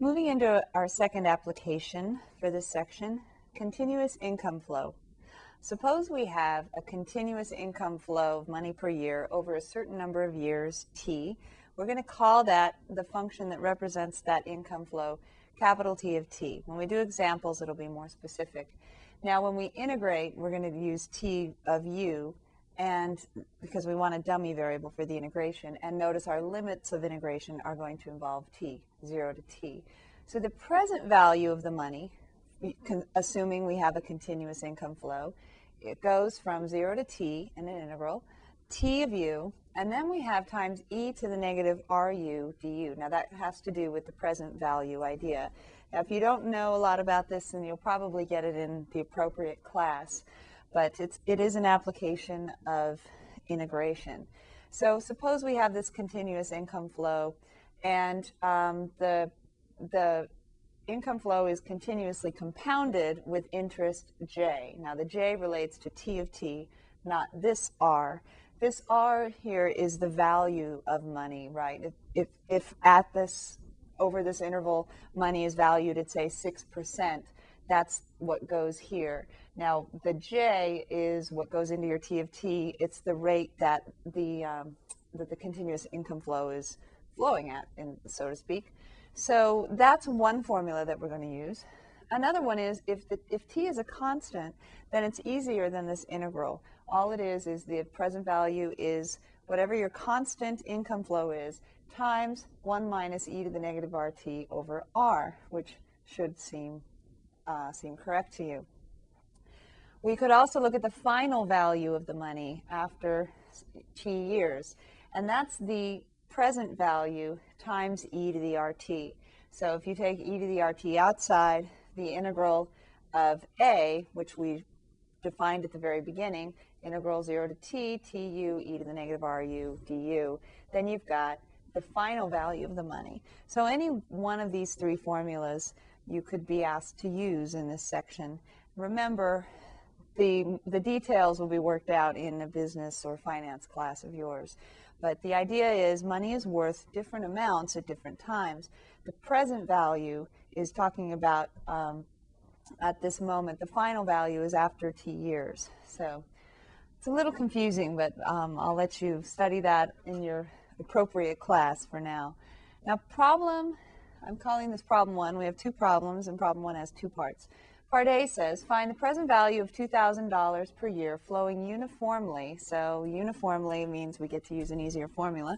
Moving into our second application for this section, continuous income flow. Suppose we have a continuous income flow of money per year over a certain number of years, t. We're going to call that the function that represents that income flow, capital T of t. When we do examples, it'll be more specific. Now, when we integrate, we're going to use t of u, and because we want a dummy variable for the integration, and notice our limits of integration are going to involve t, 0 to t. So the present value of the money, assuming we have a continuous income flow, it goes from 0 to t in an integral, t of u, and then we have times e to the negative ru du. Now that has to do with the present value idea. Now if you don't know a lot about this, then you'll probably get it in the appropriate class, but it's, it is an application of integration. So suppose we have this continuous income flow and um, the, the income flow is continuously compounded with interest J. Now the J relates to T of T, not this R. This R here is the value of money, right? If, if, if at this, over this interval, money is valued at say 6%, that's what goes here. Now the J is what goes into your T of T. It's the rate that the, um, that the continuous income flow is flowing at, in, so to speak. So that's one formula that we're going to use. Another one is if, the, if t is a constant, then it's easier than this integral. All it is is the present value is whatever your constant income flow is times 1 minus e to the negative rt over r, which should seem, uh, seem correct to you. We could also look at the final value of the money after t years, and that's the present value times e to the rt. So if you take e to the rt outside the integral of a, which we defined at the very beginning, integral 0 to t, tu, e to the negative ru, du, then you've got the final value of the money. So any one of these three formulas you could be asked to use in this section. Remember, the, the details will be worked out in a business or finance class of yours. But the idea is money is worth different amounts at different times. The present value is talking about um, at this moment. The final value is after t years. So it's a little confusing, but um, I'll let you study that in your appropriate class for now. Now problem, I'm calling this problem one. We have two problems, and problem one has two parts. Part A says, find the present value of $2,000 per year flowing uniformly, so uniformly means we get to use an easier formula,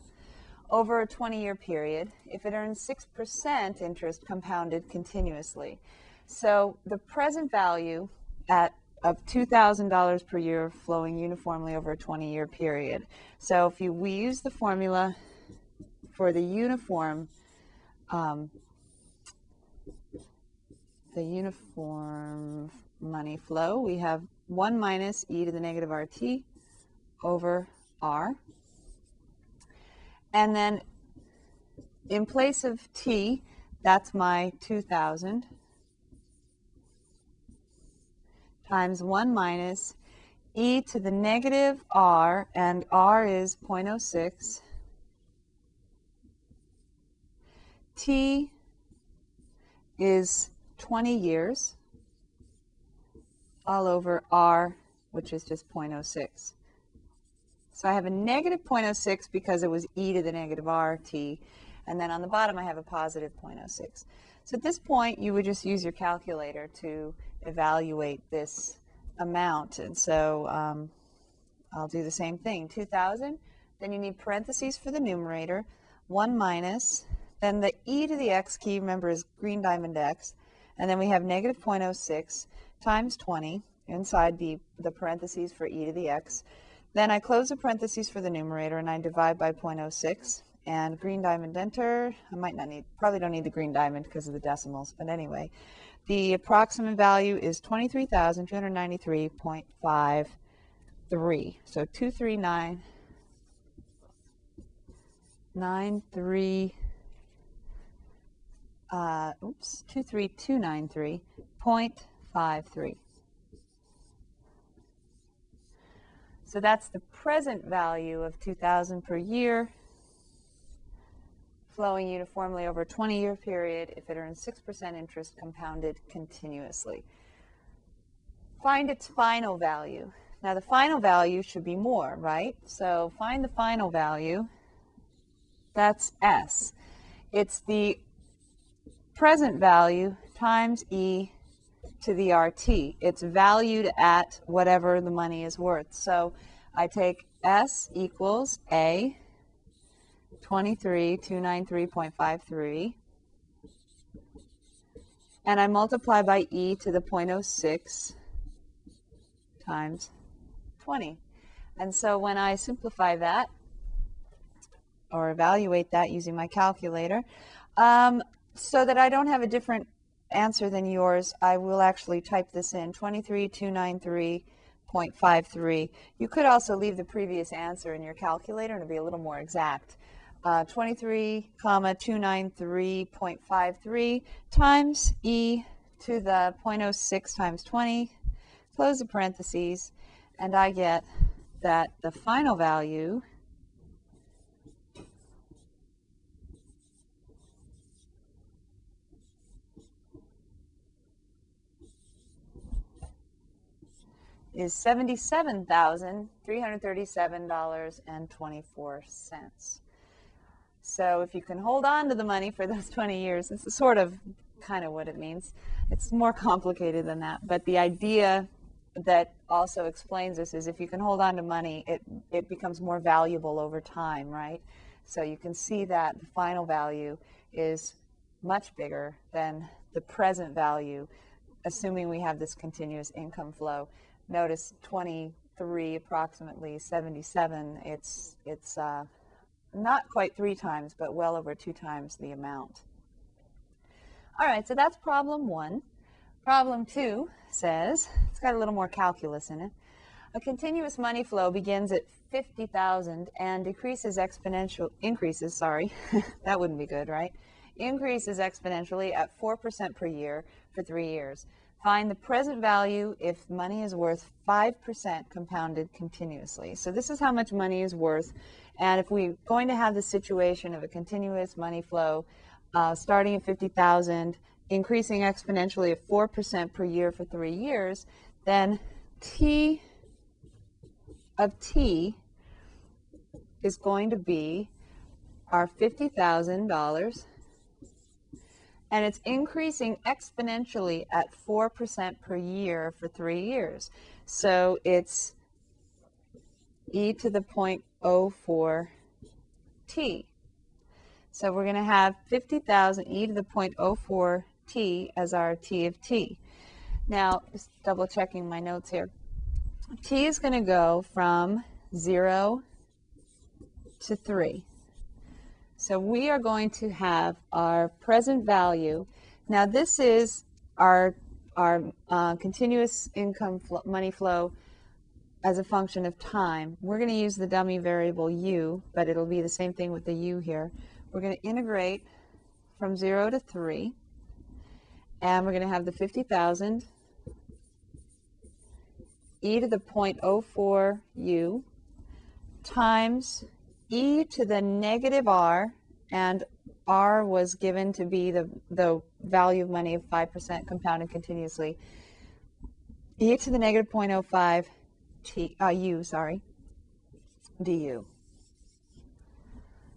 over a 20-year period if it earns 6% interest compounded continuously. So the present value at of $2,000 per year flowing uniformly over a 20-year period. So if you, we use the formula for the uniform um, the uniform money flow, we have 1 minus e to the negative rt over r. And then in place of t, that's my 2,000 times 1 minus e to the negative r, and r is 0.06. t is 20 years all over r, which is just 0.06. So I have a negative 0.06 because it was e to the negative rt, and then on the bottom I have a positive 0.06. So at this point, you would just use your calculator to evaluate this amount. And so um, I'll do the same thing, 2,000. Then you need parentheses for the numerator, 1 minus, then the e to the x key, remember, is green diamond x, and then we have negative 0.06 times 20 inside the, the parentheses for e to the x. Then I close the parentheses for the numerator and I divide by 0.06 and green diamond enter. I might not need, probably don't need the green diamond because of the decimals, but anyway. The approximate value is 23,293.53. So 239.93 uh, oops, 23293.53. So that's the present value of 2000 per year flowing uniformly over a 20-year period if it earns 6% interest compounded continuously. Find its final value. Now the final value should be more, right? So find the final value. That's S. It's the present value times E to the RT. It's valued at whatever the money is worth. So I take S equals A 23293.53 and I multiply by E to the 0.06 times 20. And so when I simplify that or evaluate that using my calculator, um, so that I don't have a different answer than yours, I will actually type this in 23293.53. You could also leave the previous answer in your calculator and it'll be a little more exact. Uh, 23 comma 293.53 times e to the 0.06 times 20 close the parentheses and I get that the final value is $77,337.24. So if you can hold on to the money for those 20 years, it's sort of kind of what it means. It's more complicated than that. But the idea that also explains this is if you can hold on to money, it, it becomes more valuable over time, right? So you can see that the final value is much bigger than the present value, assuming we have this continuous income flow notice 23 approximately 77 it's it's uh, not quite three times but well over two times the amount. All right so that's problem one. Problem two says it's got a little more calculus in it. A continuous money flow begins at 50,000 and decreases exponential increases sorry that wouldn't be good right? Increases exponentially at 4% per year for 3 years Find the present value if money is worth 5% compounded continuously. So this is how much money is worth. And if we're going to have the situation of a continuous money flow uh, starting at 50,000, increasing exponentially at 4% per year for three years, then T of T is going to be our $50,000 and it's increasing exponentially at 4% per year for three years. So it's e to the 0.04 t. So we're going to have 50,000 e to the 0.04 t as our t of t. Now, just double checking my notes here. t is going to go from 0 to 3. So we are going to have our present value. Now this is our, our uh, continuous income fl money flow as a function of time. We're going to use the dummy variable u, but it'll be the same thing with the u here. We're going to integrate from 0 to 3, and we're going to have the 50,000 e to the 0.04 u times e to the negative r, and r was given to be the, the value of money of 5% compounded continuously, e to the negative 0.05 t, uh, u, sorry, du.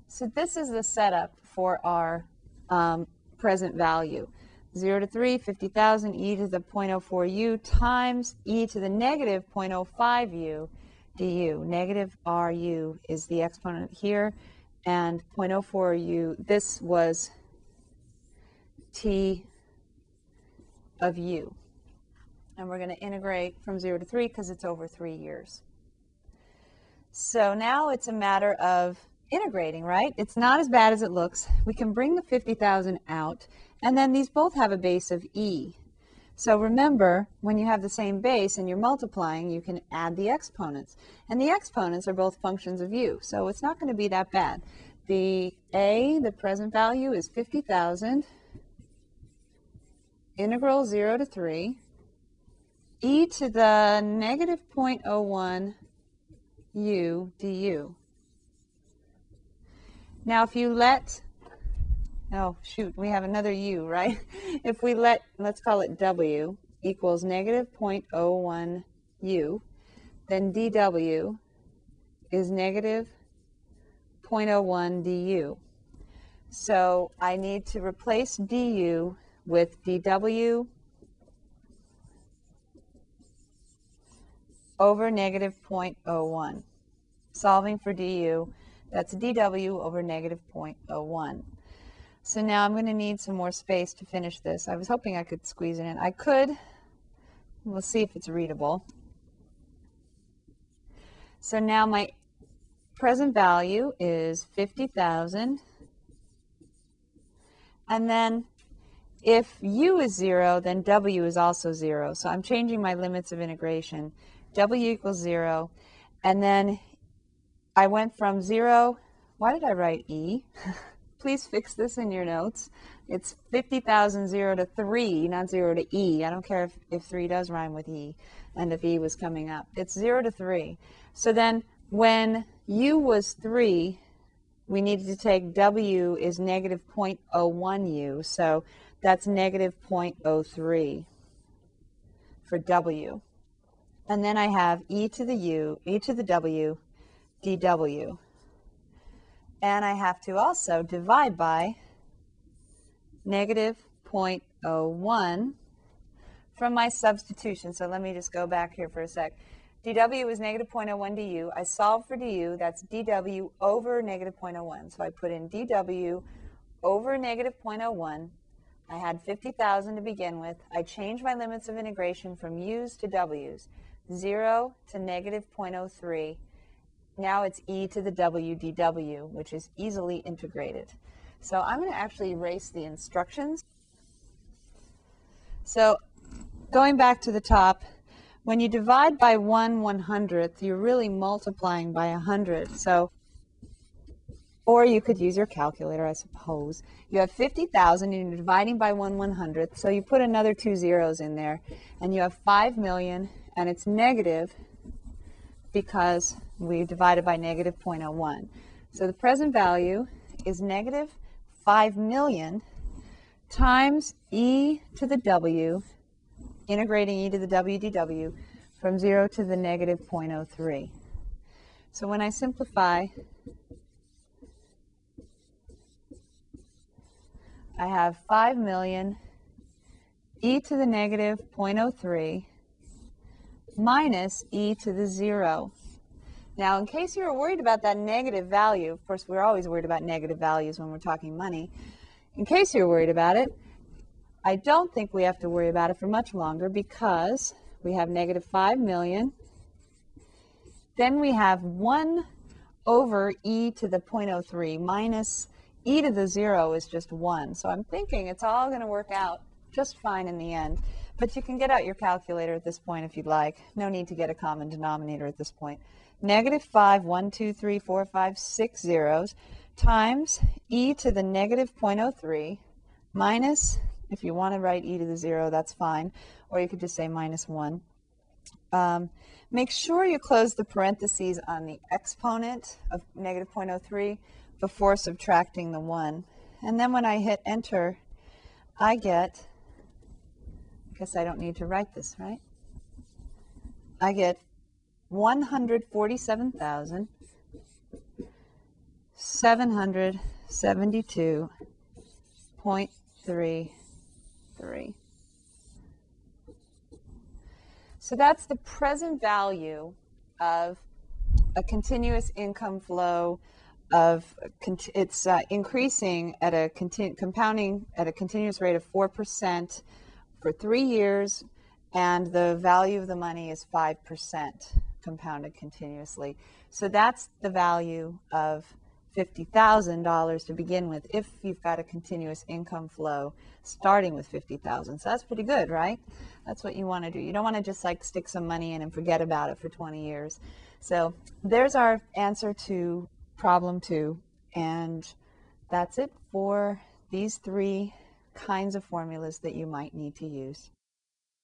So this is the setup for our um, present value. 0 to 3, 50,000 e to the 0.04 u times e to the negative 0.05 u du. Negative RU is the exponent here, and 0.04 U, this was T of U. And we're going to integrate from 0 to 3 because it's over 3 years. So now it's a matter of integrating, right? It's not as bad as it looks. We can bring the 50,000 out, and then these both have a base of E. So remember, when you have the same base and you're multiplying, you can add the exponents. And the exponents are both functions of u, so it's not going to be that bad. The a, the present value, is 50,000, integral 0 to 3, e to the negative 0.01 u du. Now if you let oh shoot, we have another u, right? If we let, let's call it w equals negative 0.01 u, then dw is negative 0.01 du. So I need to replace du with dw over negative 0.01. Solving for du, that's dw over negative 0.01. So now I'm going to need some more space to finish this. I was hoping I could squeeze it in. I could. We'll see if it's readable. So now my present value is 50,000. And then if u is 0, then w is also 0. So I'm changing my limits of integration. w equals 0. And then I went from 0, why did I write e? please fix this in your notes. It's 50,000 0 to 3, not 0 to E. I don't care if, if 3 does rhyme with E and if E was coming up. It's 0 to 3. So then when U was 3, we needed to take W is negative 0.01 U. So that's negative 0.03 for W. And then I have E to the U, E to the W, dW and I have to also divide by negative 0.01 from my substitution. So let me just go back here for a sec. dw is negative 0.01 du. I solve for du. That's dw over negative 0.01. So I put in dw over negative 0.01. I had 50,000 to begin with. I changed my limits of integration from u's to w's. 0 to negative 0.03 now it's e to the w dw, which is easily integrated. So I'm going to actually erase the instructions. So going back to the top, when you divide by 1 100th, you're really multiplying by 100. So, or you could use your calculator, I suppose. You have 50,000 and you're dividing by 1 100th, so you put another two zeros in there, and you have 5 million, and it's negative because we divided by negative 0.01. So the present value is negative 5 million times e to the w, integrating e to the w dw, from 0 to the negative 0.03. So when I simplify, I have 5 million e to the negative 0.03 minus e to the 0. Now, in case you were worried about that negative value, of course, we're always worried about negative values when we're talking money. In case you're worried about it, I don't think we have to worry about it for much longer because we have negative 5 million. Then we have 1 over e to the 0.03 minus e to the 0 is just 1. So I'm thinking it's all going to work out just fine in the end. But you can get out your calculator at this point if you'd like. No need to get a common denominator at this point. Negative 5, 1, 2, 3, 4, 5, 6 zeros times e to the negative 0.03 minus, if you want to write e to the 0, that's fine. Or you could just say minus 1. Um, make sure you close the parentheses on the exponent of negative 0.03 before subtracting the 1. And then when I hit enter, I get guess I don't need to write this, right? I get 147,772.33. So that's the present value of a continuous income flow of it's uh, increasing at a compounding at a continuous rate of 4% for three years, and the value of the money is 5% compounded continuously. So that's the value of $50,000 to begin with if you've got a continuous income flow starting with 50,000. So that's pretty good, right? That's what you want to do. You don't want to just like stick some money in and forget about it for 20 years. So there's our answer to problem 2 and that's it for these three kinds of formulas that you might need to use.